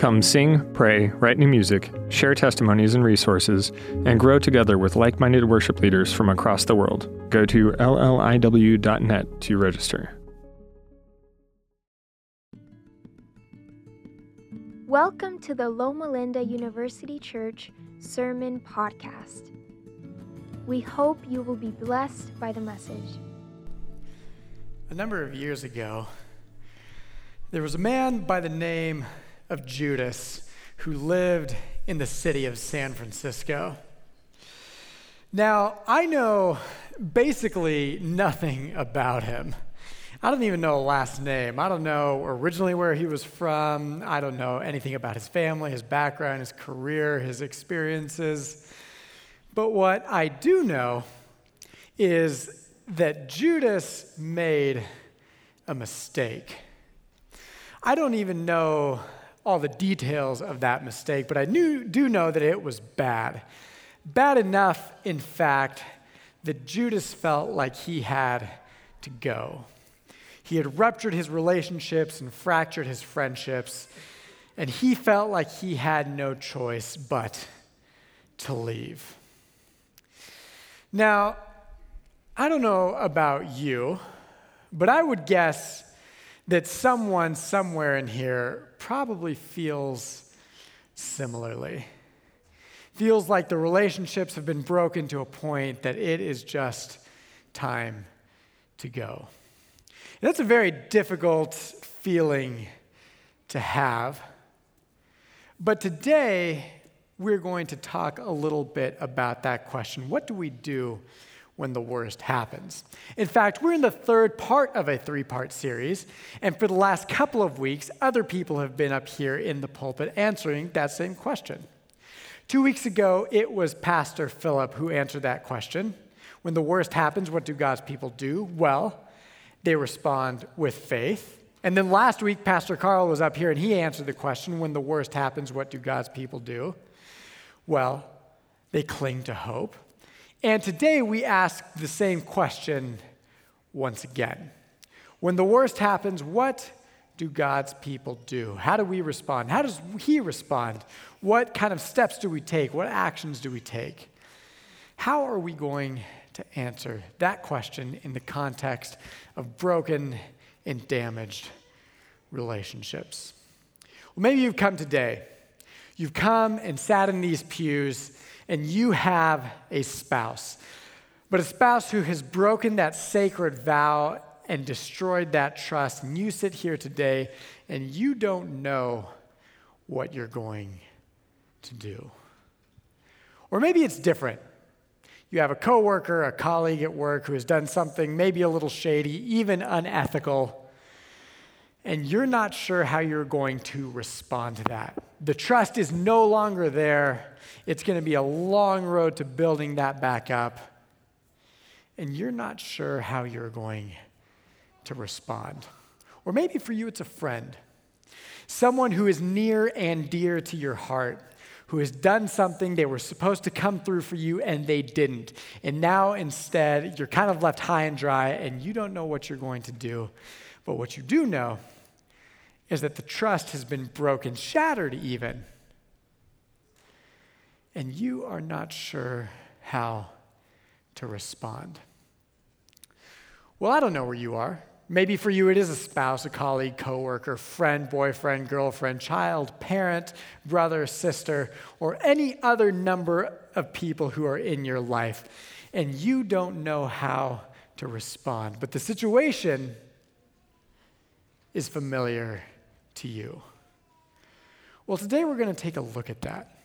Come sing, pray, write new music, share testimonies and resources, and grow together with like minded worship leaders from across the world. Go to lliw.net to register. Welcome to the Loma Linda University Church Sermon Podcast. We hope you will be blessed by the message. A number of years ago, there was a man by the name of Judas who lived in the city of San Francisco. Now, I know basically nothing about him. I don't even know a last name. I don't know originally where he was from. I don't know anything about his family, his background, his career, his experiences. But what I do know is that Judas made a mistake. I don't even know all the details of that mistake, but I knew, do know that it was bad. Bad enough, in fact, that Judas felt like he had to go. He had ruptured his relationships and fractured his friendships, and he felt like he had no choice but to leave. Now, I don't know about you, but I would guess that someone somewhere in here probably feels similarly. Feels like the relationships have been broken to a point that it is just time to go. That's a very difficult feeling to have. But today, we're going to talk a little bit about that question. What do we do when the worst happens? In fact, we're in the third part of a three part series, and for the last couple of weeks, other people have been up here in the pulpit answering that same question. Two weeks ago, it was Pastor Philip who answered that question. When the worst happens, what do God's people do? Well, they respond with faith. And then last week, Pastor Carl was up here and he answered the question when the worst happens, what do God's people do? Well, they cling to hope. And today we ask the same question once again. When the worst happens, what do God's people do? How do we respond? How does He respond? What kind of steps do we take? What actions do we take? How are we going to answer that question in the context of broken and damaged relationships. Well, maybe you've come today. You've come and sat in these pews, and you have a spouse, but a spouse who has broken that sacred vow and destroyed that trust. And you sit here today, and you don't know what you're going to do. Or maybe it's different you have a coworker, a colleague at work who has done something maybe a little shady, even unethical, and you're not sure how you're going to respond to that. The trust is no longer there. It's going to be a long road to building that back up. And you're not sure how you're going to respond. Or maybe for you, it's a friend, someone who is near and dear to your heart who has done something they were supposed to come through for you and they didn't. And now instead, you're kind of left high and dry and you don't know what you're going to do. But what you do know is that the trust has been broken, shattered even. And you are not sure how to respond. Well, I don't know where you are. Maybe for you, it is a spouse, a colleague, coworker, friend, boyfriend, girlfriend, child, parent, brother, sister, or any other number of people who are in your life, and you don't know how to respond. But the situation is familiar to you. Well, today we're going to take a look at that.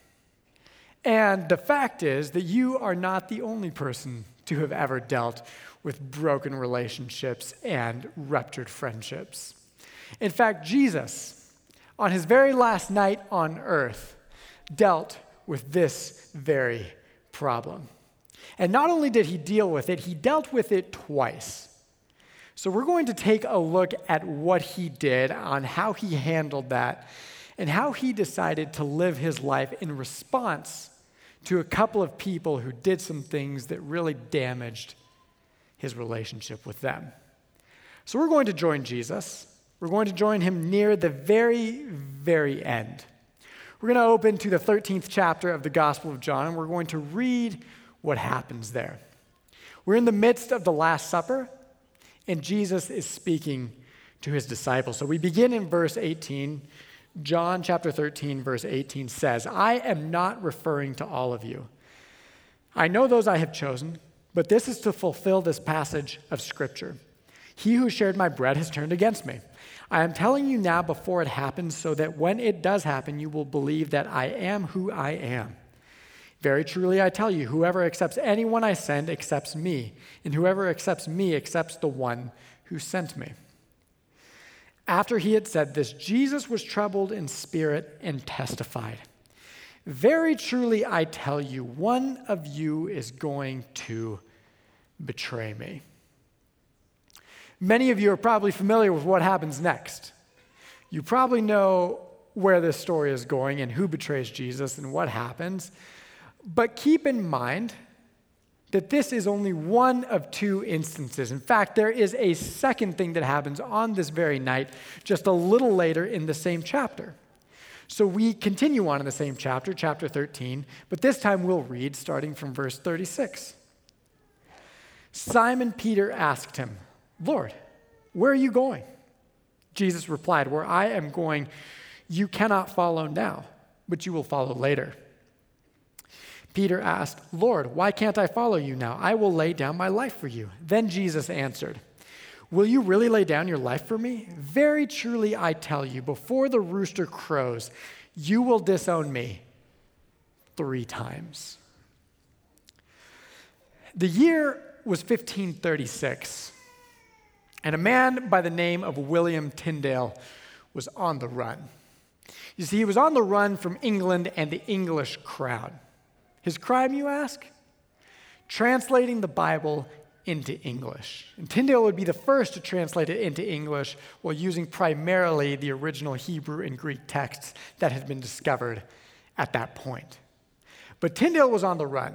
And the fact is that you are not the only person to have ever dealt with broken relationships and ruptured friendships. In fact, Jesus, on his very last night on earth, dealt with this very problem. And not only did he deal with it, he dealt with it twice. So we're going to take a look at what he did, on how he handled that, and how he decided to live his life in response to a couple of people who did some things that really damaged his relationship with them. So we're going to join Jesus. We're going to join him near the very, very end. We're going to open to the 13th chapter of the Gospel of John, and we're going to read what happens there. We're in the midst of the Last Supper, and Jesus is speaking to his disciples. So we begin in verse 18. John chapter 13, verse 18 says, I am not referring to all of you. I know those I have chosen, but this is to fulfill this passage of Scripture. He who shared my bread has turned against me. I am telling you now before it happens, so that when it does happen, you will believe that I am who I am. Very truly, I tell you, whoever accepts anyone I send accepts me, and whoever accepts me accepts the one who sent me. After he had said this, Jesus was troubled in spirit and testified Very truly, I tell you, one of you is going to betray me. Many of you are probably familiar with what happens next. You probably know where this story is going and who betrays Jesus and what happens. But keep in mind that this is only one of two instances. In fact, there is a second thing that happens on this very night, just a little later in the same chapter. So we continue on in the same chapter, chapter 13, but this time we'll read starting from verse 36. Simon Peter asked him, Lord, where are you going? Jesus replied, Where I am going, you cannot follow now, but you will follow later. Peter asked, Lord, why can't I follow you now? I will lay down my life for you. Then Jesus answered, Will you really lay down your life for me? Very truly, I tell you, before the rooster crows, you will disown me three times. The year was 1536, and a man by the name of William Tyndale was on the run. You see, he was on the run from England and the English crowd. His crime, you ask? Translating the Bible into English. And Tyndale would be the first to translate it into English while using primarily the original Hebrew and Greek texts that had been discovered at that point. But Tyndale was on the run.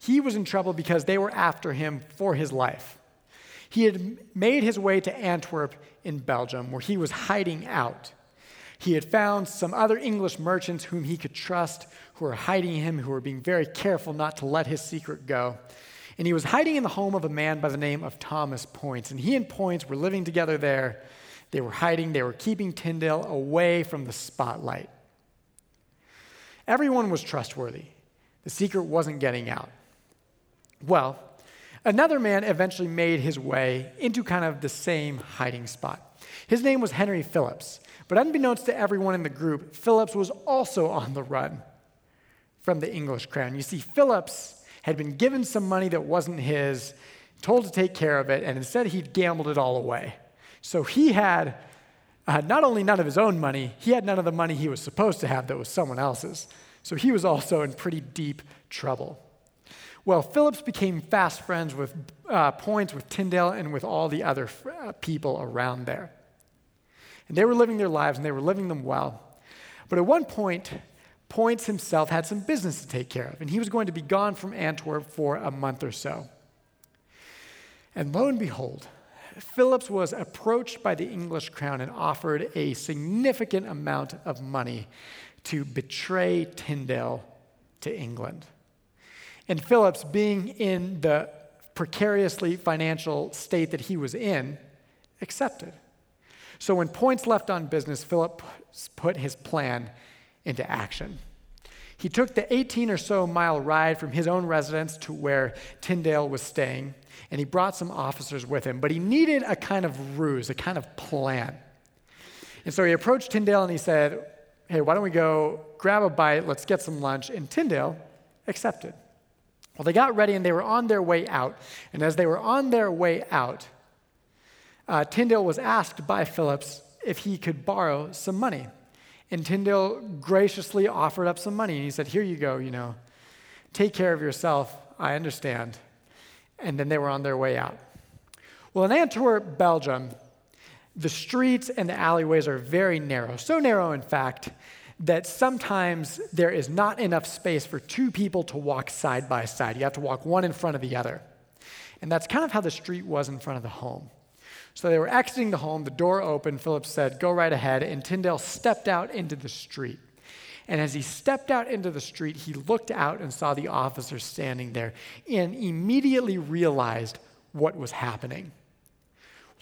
He was in trouble because they were after him for his life. He had made his way to Antwerp in Belgium, where he was hiding out. He had found some other English merchants whom he could trust who were hiding him, who were being very careful not to let his secret go. And he was hiding in the home of a man by the name of Thomas Poyntz. And he and Poyntz were living together there. They were hiding, they were keeping Tyndale away from the spotlight. Everyone was trustworthy. The secret wasn't getting out. Well, another man eventually made his way into kind of the same hiding spot. His name was Henry Phillips. But unbeknownst to everyone in the group, Phillips was also on the run from the English crown. You see, Phillips had been given some money that wasn't his, told to take care of it, and instead he'd gambled it all away. So he had uh, not only none of his own money, he had none of the money he was supposed to have that was someone else's. So he was also in pretty deep trouble. Well, Phillips became fast friends with uh, Poyntz, with Tyndale, and with all the other uh, people around there. And they were living their lives and they were living them well. But at one point, Poyntz himself had some business to take care of, and he was going to be gone from Antwerp for a month or so. And lo and behold, Phillips was approached by the English crown and offered a significant amount of money to betray Tyndale to England. And Phillips, being in the precariously financial state that he was in, accepted. So when Poyntz left on business, Philip put his plan into action. He took the 18 or so mile ride from his own residence to where Tyndale was staying, and he brought some officers with him. But he needed a kind of ruse, a kind of plan. And so he approached Tyndale and he said, Hey, why don't we go grab a bite? Let's get some lunch. And Tyndale accepted. Well, they got ready and they were on their way out. And as they were on their way out, uh, Tyndale was asked by Phillips if he could borrow some money. And Tyndale graciously offered up some money. And he said, Here you go, you know. Take care of yourself, I understand. And then they were on their way out. Well, in Antwerp, Belgium, the streets and the alleyways are very narrow. So narrow, in fact, that sometimes there is not enough space for two people to walk side by side. You have to walk one in front of the other. And that's kind of how the street was in front of the home. So they were exiting the home, the door opened. Philip said, Go right ahead. And Tyndale stepped out into the street. And as he stepped out into the street, he looked out and saw the officer standing there and immediately realized what was happening.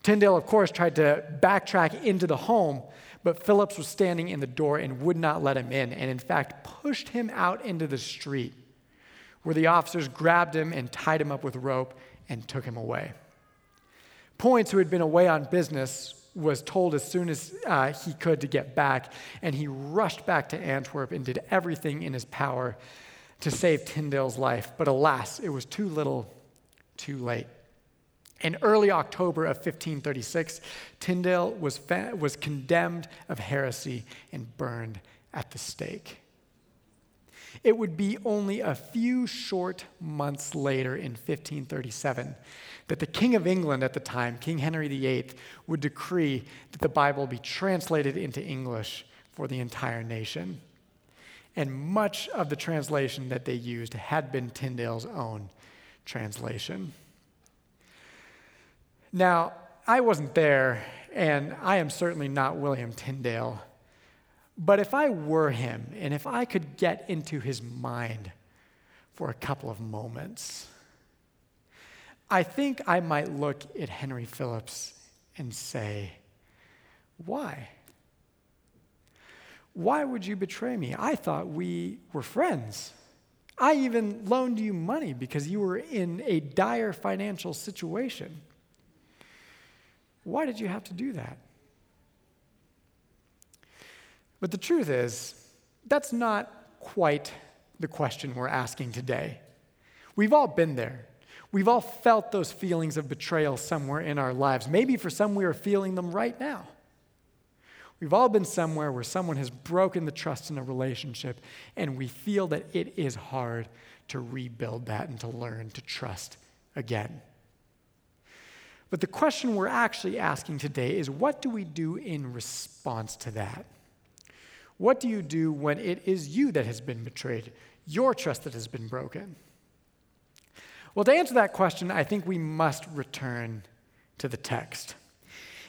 Tyndale, of course, tried to backtrack into the home, but Phillips was standing in the door and would not let him in, and in fact pushed him out into the street, where the officers grabbed him and tied him up with rope and took him away. Poyntz, who had been away on business, was told as soon as uh, he could to get back, and he rushed back to Antwerp and did everything in his power to save Tyndale's life. But alas, it was too little, too late. In early October of 1536, Tyndale was, fa- was condemned of heresy and burned at the stake. It would be only a few short months later in 1537 that the King of England at the time, King Henry VIII, would decree that the Bible be translated into English for the entire nation. And much of the translation that they used had been Tyndale's own translation. Now, I wasn't there, and I am certainly not William Tyndale. But if I were him, and if I could get into his mind for a couple of moments, I think I might look at Henry Phillips and say, Why? Why would you betray me? I thought we were friends. I even loaned you money because you were in a dire financial situation. Why did you have to do that? But the truth is, that's not quite the question we're asking today. We've all been there. We've all felt those feelings of betrayal somewhere in our lives. Maybe for some, we are feeling them right now. We've all been somewhere where someone has broken the trust in a relationship, and we feel that it is hard to rebuild that and to learn to trust again. But the question we're actually asking today is what do we do in response to that? What do you do when it is you that has been betrayed, your trust that has been broken? Well, to answer that question, I think we must return to the text.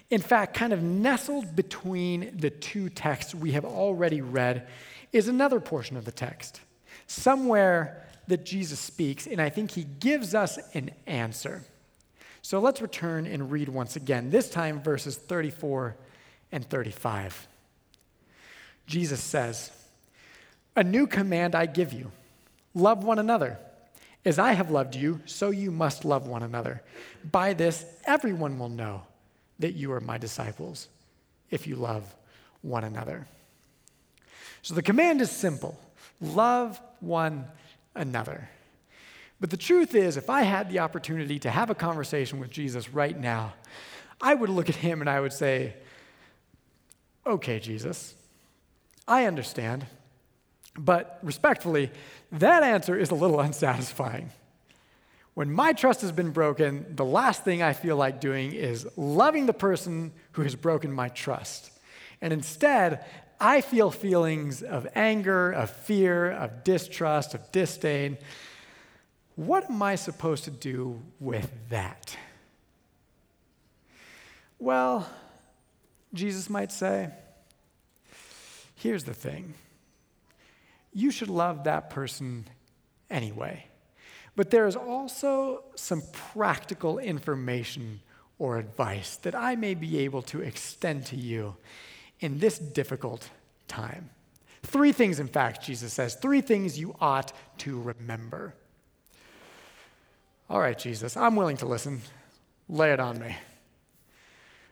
In fact, kind of nestled between the two texts we have already read is another portion of the text, somewhere that Jesus speaks, and I think he gives us an answer. So let's return and read once again, this time verses 34 and 35. Jesus says, A new command I give you love one another. As I have loved you, so you must love one another. By this, everyone will know that you are my disciples if you love one another. So the command is simple love one another. But the truth is, if I had the opportunity to have a conversation with Jesus right now, I would look at him and I would say, Okay, Jesus, I understand. But respectfully, that answer is a little unsatisfying. When my trust has been broken, the last thing I feel like doing is loving the person who has broken my trust. And instead, I feel feelings of anger, of fear, of distrust, of disdain. What am I supposed to do with that? Well, Jesus might say, here's the thing you should love that person anyway. But there is also some practical information or advice that I may be able to extend to you in this difficult time. Three things, in fact, Jesus says, three things you ought to remember. All right, Jesus, I'm willing to listen. Lay it on me.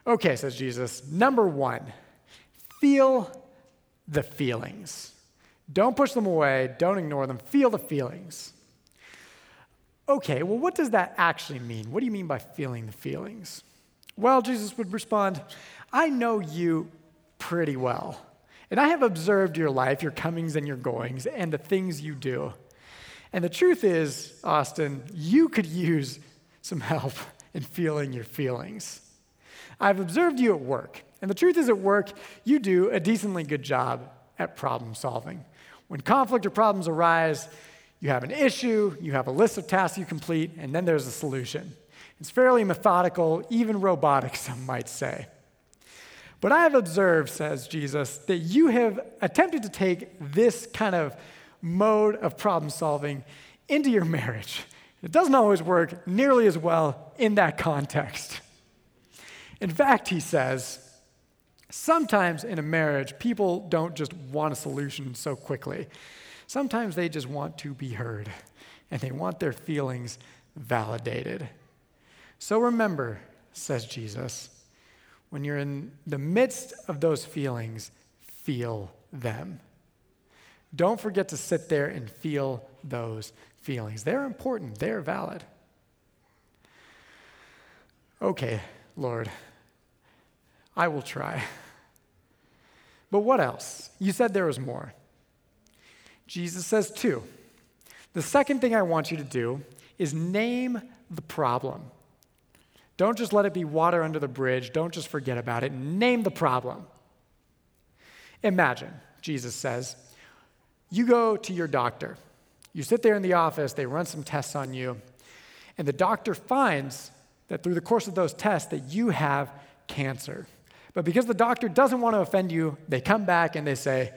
Okay, says Jesus. Number one, feel the feelings. Don't push them away, don't ignore them, feel the feelings. Okay, well, what does that actually mean? What do you mean by feeling the feelings? Well, Jesus would respond, I know you pretty well, and I have observed your life, your comings and your goings, and the things you do. And the truth is, Austin, you could use some help in feeling your feelings. I've observed you at work, and the truth is, at work, you do a decently good job at problem solving. When conflict or problems arise, you have an issue, you have a list of tasks you complete, and then there's a solution. It's fairly methodical, even robotic, some might say. But I have observed, says Jesus, that you have attempted to take this kind of mode of problem solving into your marriage. It doesn't always work nearly as well in that context. In fact, he says, sometimes in a marriage, people don't just want a solution so quickly. Sometimes they just want to be heard and they want their feelings validated. So remember, says Jesus, when you're in the midst of those feelings, feel them. Don't forget to sit there and feel those feelings. They're important, they're valid. Okay, Lord, I will try. But what else? You said there was more. Jesus says two. The second thing I want you to do is name the problem. Don't just let it be water under the bridge. Don't just forget about it. Name the problem. Imagine, Jesus says, you go to your doctor. You sit there in the office, they run some tests on you, and the doctor finds that through the course of those tests that you have cancer. But because the doctor doesn't want to offend you, they come back and they say,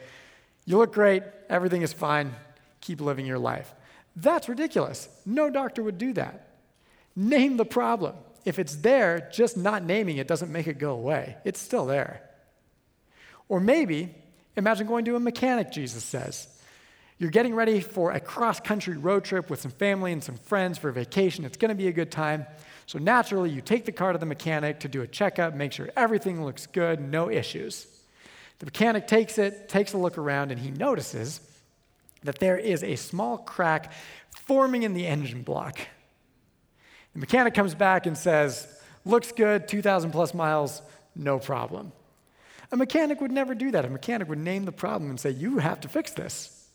You look great, everything is fine, keep living your life. That's ridiculous. No doctor would do that. Name the problem. If it's there, just not naming it doesn't make it go away. It's still there. Or maybe, imagine going to a mechanic, Jesus says. You're getting ready for a cross country road trip with some family and some friends for vacation. It's going to be a good time. So naturally, you take the car to the mechanic to do a checkup, make sure everything looks good, no issues. The mechanic takes it, takes a look around, and he notices that there is a small crack forming in the engine block. The mechanic comes back and says, Looks good, 2,000 plus miles, no problem. A mechanic would never do that. A mechanic would name the problem and say, You have to fix this.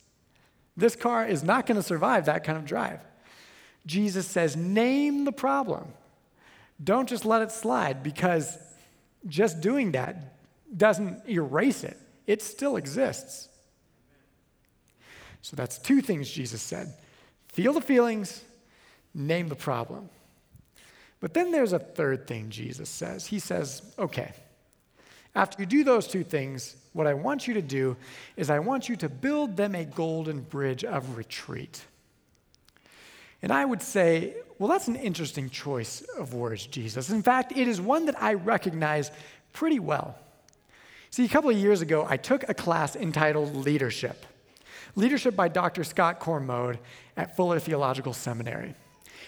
This car is not going to survive that kind of drive. Jesus says, Name the problem. Don't just let it slide because just doing that doesn't erase it, it still exists. So that's two things Jesus said feel the feelings, name the problem. But then there's a third thing Jesus says. He says, okay, after you do those two things, what I want you to do is I want you to build them a golden bridge of retreat. And I would say, well, that's an interesting choice of words, Jesus. In fact, it is one that I recognize pretty well. See, a couple of years ago, I took a class entitled Leadership. Leadership by Dr. Scott Cormode at Fuller Theological Seminary.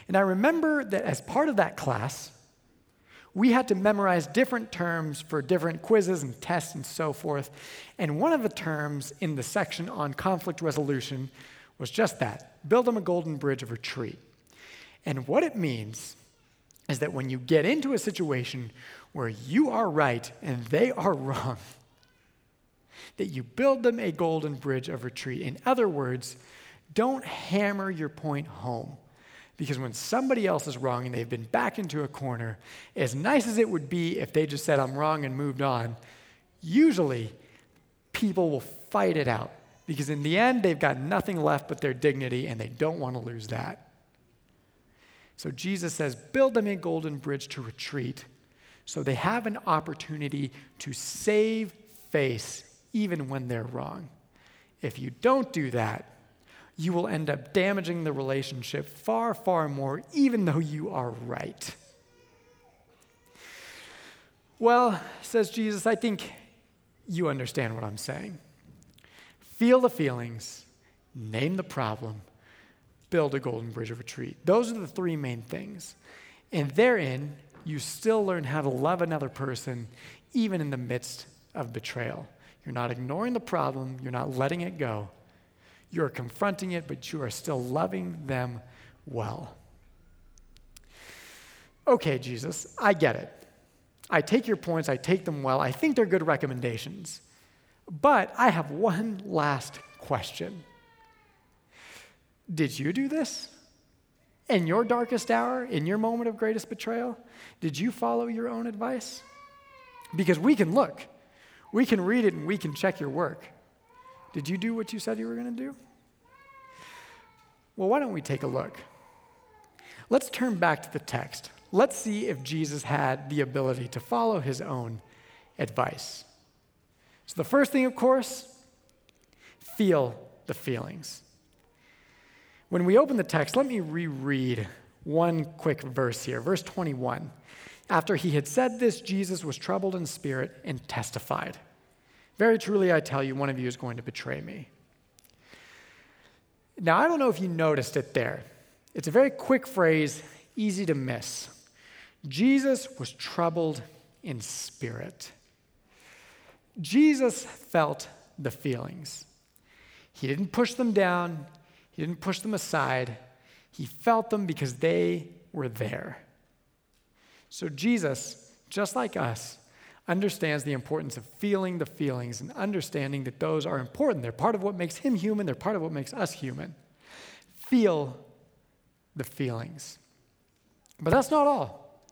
And I remember that as part of that class, we had to memorize different terms for different quizzes and tests and so forth. And one of the terms in the section on conflict resolution was just that build them a golden bridge of retreat. And what it means is that when you get into a situation where you are right and they are wrong, that you build them a golden bridge of retreat. In other words, don't hammer your point home. Because when somebody else is wrong and they've been back into a corner, as nice as it would be if they just said, I'm wrong and moved on, usually people will fight it out. Because in the end, they've got nothing left but their dignity and they don't want to lose that. So Jesus says, build them a golden bridge to retreat so they have an opportunity to save face even when they're wrong. If you don't do that, you will end up damaging the relationship far, far more, even though you are right. Well, says Jesus, I think you understand what I'm saying. Feel the feelings, name the problem, build a golden bridge of retreat. Those are the three main things. And therein, you still learn how to love another person, even in the midst of betrayal. You're not ignoring the problem, you're not letting it go. You are confronting it, but you are still loving them well. Okay, Jesus, I get it. I take your points, I take them well. I think they're good recommendations. But I have one last question. Did you do this? In your darkest hour, in your moment of greatest betrayal, did you follow your own advice? Because we can look, we can read it, and we can check your work. Did you do what you said you were going to do? Well, why don't we take a look? Let's turn back to the text. Let's see if Jesus had the ability to follow his own advice. So, the first thing, of course, feel the feelings. When we open the text, let me reread one quick verse here. Verse 21. After he had said this, Jesus was troubled in spirit and testified Very truly, I tell you, one of you is going to betray me. Now, I don't know if you noticed it there. It's a very quick phrase, easy to miss. Jesus was troubled in spirit. Jesus felt the feelings. He didn't push them down, he didn't push them aside. He felt them because they were there. So, Jesus, just like us, understands the importance of feeling the feelings and understanding that those are important. They're part of what makes him human, they're part of what makes us human. Feel the feelings. But that's not all.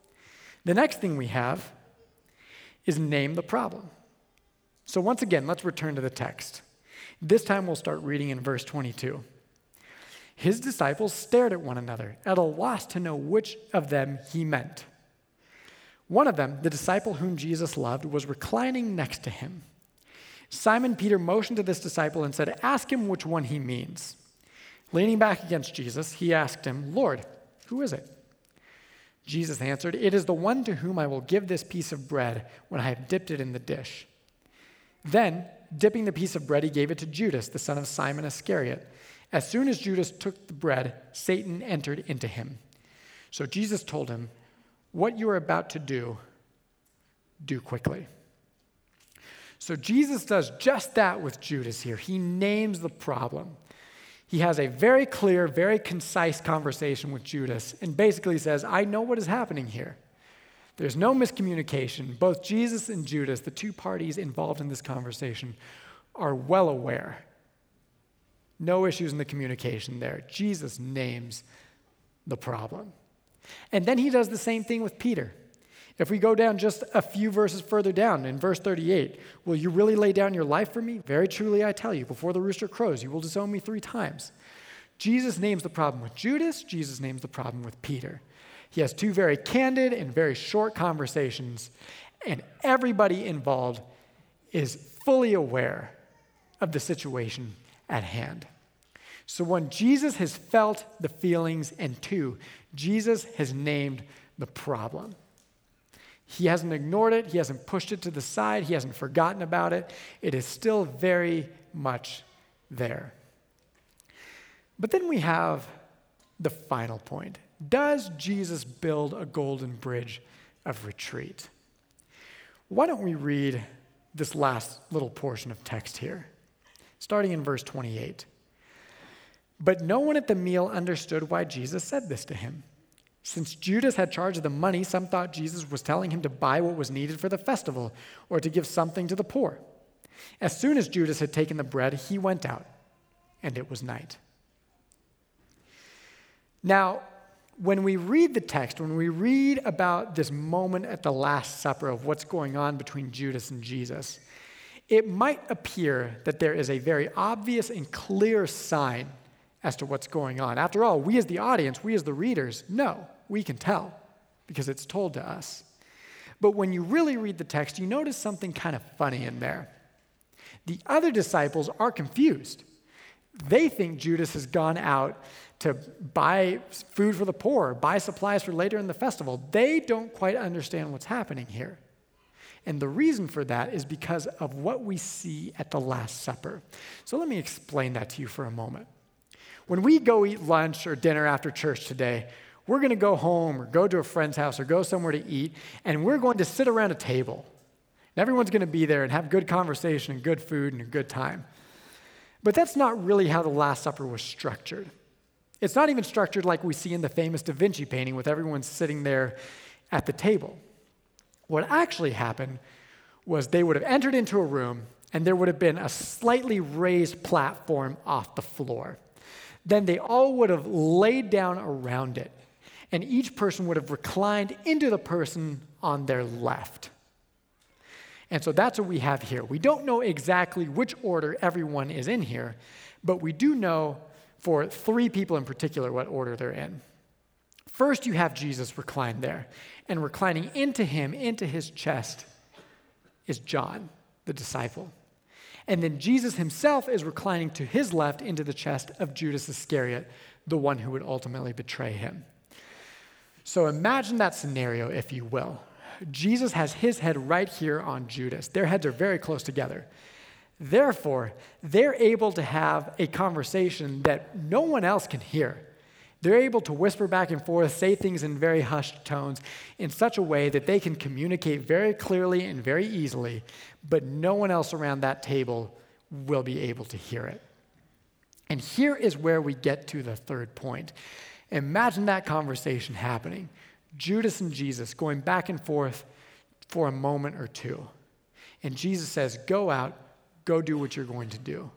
The next thing we have is name the problem. So, once again, let's return to the text. This time we'll start reading in verse 22. His disciples stared at one another, at a loss to know which of them he meant. One of them, the disciple whom Jesus loved, was reclining next to him. Simon Peter motioned to this disciple and said, Ask him which one he means. Leaning back against Jesus, he asked him, Lord, who is it? Jesus answered, It is the one to whom I will give this piece of bread when I have dipped it in the dish. Then, dipping the piece of bread, he gave it to Judas, the son of Simon Iscariot. As soon as Judas took the bread, Satan entered into him. So Jesus told him, What you are about to do, do quickly. So Jesus does just that with Judas here. He names the problem. He has a very clear, very concise conversation with Judas and basically says, I know what is happening here. There's no miscommunication. Both Jesus and Judas, the two parties involved in this conversation, are well aware. No issues in the communication there. Jesus names the problem. And then he does the same thing with Peter. If we go down just a few verses further down, in verse 38, will you really lay down your life for me? Very truly I tell you, before the rooster crows, you will disown me three times. Jesus names the problem with Judas, Jesus names the problem with Peter. He has two very candid and very short conversations, and everybody involved is fully aware of the situation at hand. So, one, Jesus has felt the feelings, and two, Jesus has named the problem. He hasn't ignored it, he hasn't pushed it to the side, he hasn't forgotten about it. It is still very much there. But then we have the final point does Jesus build a golden bridge of retreat? Why don't we read this last little portion of text here, starting in verse 28. But no one at the meal understood why Jesus said this to him. Since Judas had charge of the money, some thought Jesus was telling him to buy what was needed for the festival or to give something to the poor. As soon as Judas had taken the bread, he went out, and it was night. Now, when we read the text, when we read about this moment at the Last Supper of what's going on between Judas and Jesus, it might appear that there is a very obvious and clear sign as to what's going on. After all, we as the audience, we as the readers, know, we can tell because it's told to us. But when you really read the text, you notice something kind of funny in there. The other disciples are confused. They think Judas has gone out to buy food for the poor, buy supplies for later in the festival. They don't quite understand what's happening here. And the reason for that is because of what we see at the Last Supper. So let me explain that to you for a moment. When we go eat lunch or dinner after church today, we're going to go home or go to a friend's house or go somewhere to eat, and we're going to sit around a table. And everyone's going to be there and have good conversation and good food and a good time. But that's not really how the Last Supper was structured. It's not even structured like we see in the famous Da Vinci painting with everyone sitting there at the table. What actually happened was they would have entered into a room and there would have been a slightly raised platform off the floor. then they all would have laid down around it, and each person would have reclined into the person on their left. And so that's what we have here. We don't know exactly which order everyone is in here, but we do know for three people in particular what order they're in. First, you have Jesus reclined there, and reclining into him, into his chest, is John, the disciple. And then Jesus himself is reclining to his left into the chest of Judas Iscariot, the one who would ultimately betray him. So imagine that scenario, if you will. Jesus has his head right here on Judas. Their heads are very close together. Therefore, they're able to have a conversation that no one else can hear. They're able to whisper back and forth, say things in very hushed tones in such a way that they can communicate very clearly and very easily, but no one else around that table will be able to hear it. And here is where we get to the third point. Imagine that conversation happening Judas and Jesus going back and forth for a moment or two. And Jesus says, Go out, go do what you're going to do.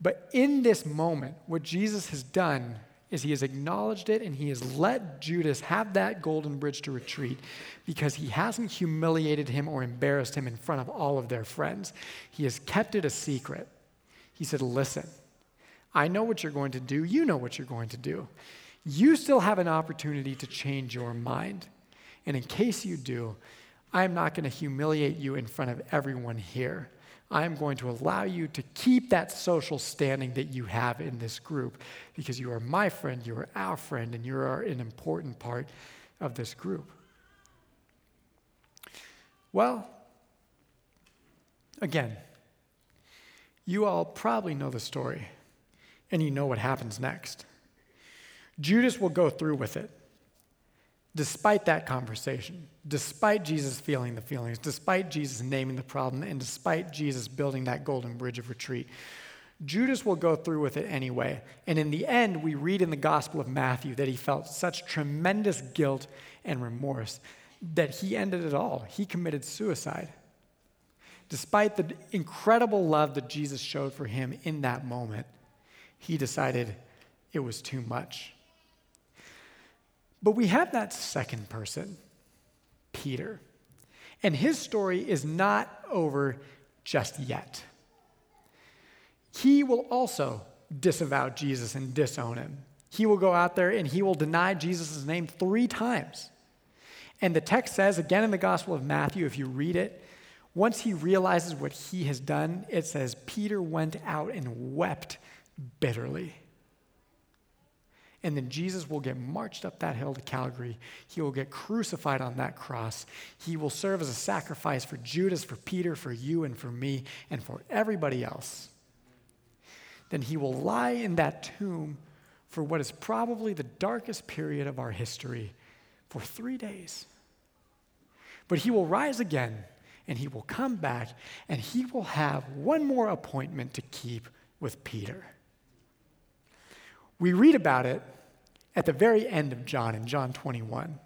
But in this moment, what Jesus has done is he has acknowledged it and he has let Judas have that golden bridge to retreat because he hasn't humiliated him or embarrassed him in front of all of their friends. He has kept it a secret. He said, Listen, I know what you're going to do. You know what you're going to do. You still have an opportunity to change your mind. And in case you do, I'm not going to humiliate you in front of everyone here. I'm going to allow you to keep that social standing that you have in this group because you are my friend, you are our friend, and you are an important part of this group. Well, again, you all probably know the story and you know what happens next. Judas will go through with it despite that conversation, despite Jesus feeling the feelings, despite Jesus naming the problem, and despite Jesus building that golden bridge of retreat, Judas will go through with it anyway. And in the end, we read in the Gospel of Matthew that he felt such tremendous guilt and remorse that he ended it all. He committed suicide. Despite the incredible love that Jesus showed for him in that moment, he decided it was too much. But we have that second person, Peter. And his story is not over just yet. He will also disavow Jesus and disown him. He will go out there and he will deny Jesus' name three times. And the text says, again in the Gospel of Matthew, if you read it, once he realizes what he has done, it says, Peter went out and wept bitterly. And then Jesus will get marched up that hill to Calvary. He will get crucified on that cross. He will serve as a sacrifice for Judas, for Peter, for you, and for me, and for everybody else. Then he will lie in that tomb for what is probably the darkest period of our history for three days. But he will rise again and he will come back and he will have one more appointment to keep with Peter. We read about it at the very end of John, in John 21.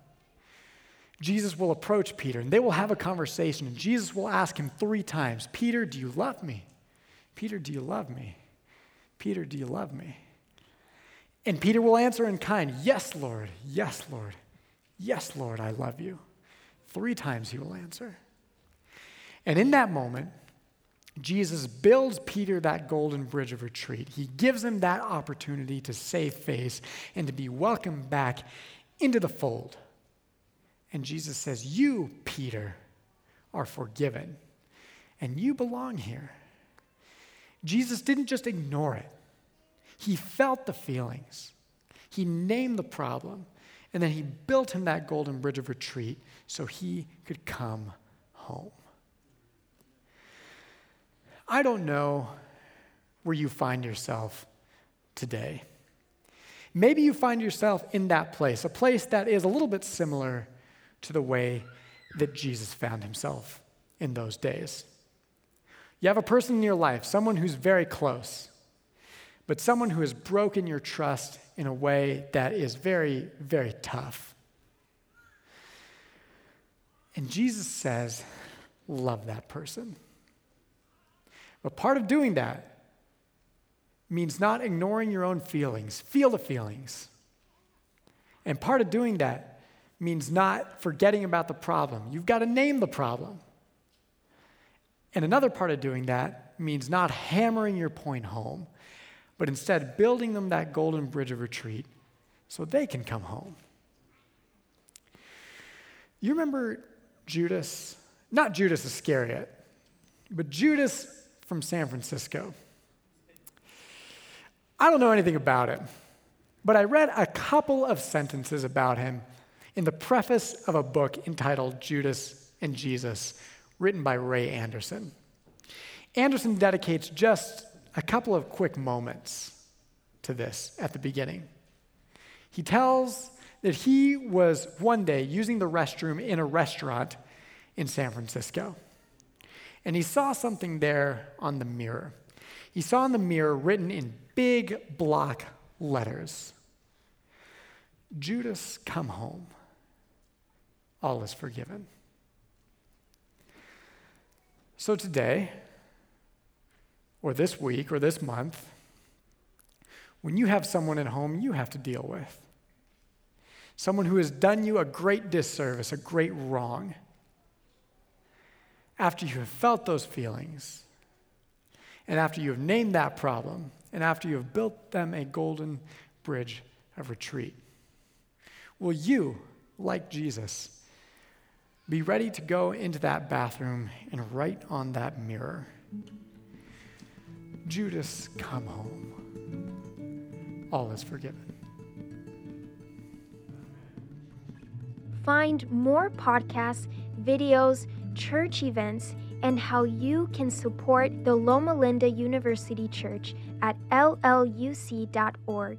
Jesus will approach Peter and they will have a conversation, and Jesus will ask him three times Peter, do you love me? Peter, do you love me? Peter, do you love me? And Peter will answer in kind, Yes, Lord. Yes, Lord. Yes, Lord, I love you. Three times he will answer. And in that moment, Jesus builds Peter that golden bridge of retreat. He gives him that opportunity to save face and to be welcomed back into the fold. And Jesus says, You, Peter, are forgiven, and you belong here. Jesus didn't just ignore it, he felt the feelings, he named the problem, and then he built him that golden bridge of retreat so he could come home. I don't know where you find yourself today. Maybe you find yourself in that place, a place that is a little bit similar to the way that Jesus found himself in those days. You have a person in your life, someone who's very close, but someone who has broken your trust in a way that is very, very tough. And Jesus says, Love that person. But part of doing that means not ignoring your own feelings. Feel the feelings. And part of doing that means not forgetting about the problem. You've got to name the problem. And another part of doing that means not hammering your point home, but instead building them that golden bridge of retreat so they can come home. You remember Judas? Not Judas Iscariot, but Judas from San Francisco. I don't know anything about him, but I read a couple of sentences about him in the preface of a book entitled Judas and Jesus, written by Ray Anderson. Anderson dedicates just a couple of quick moments to this at the beginning. He tells that he was one day using the restroom in a restaurant in San Francisco. And he saw something there on the mirror. He saw in the mirror written in big block letters Judas, come home. All is forgiven. So today, or this week, or this month, when you have someone at home you have to deal with, someone who has done you a great disservice, a great wrong, after you have felt those feelings, and after you have named that problem, and after you have built them a golden bridge of retreat, will you, like Jesus, be ready to go into that bathroom and write on that mirror, Judas, come home. All is forgiven. Find more podcasts, videos, church events, and how you can support the Loma Linda University Church at lluc.org.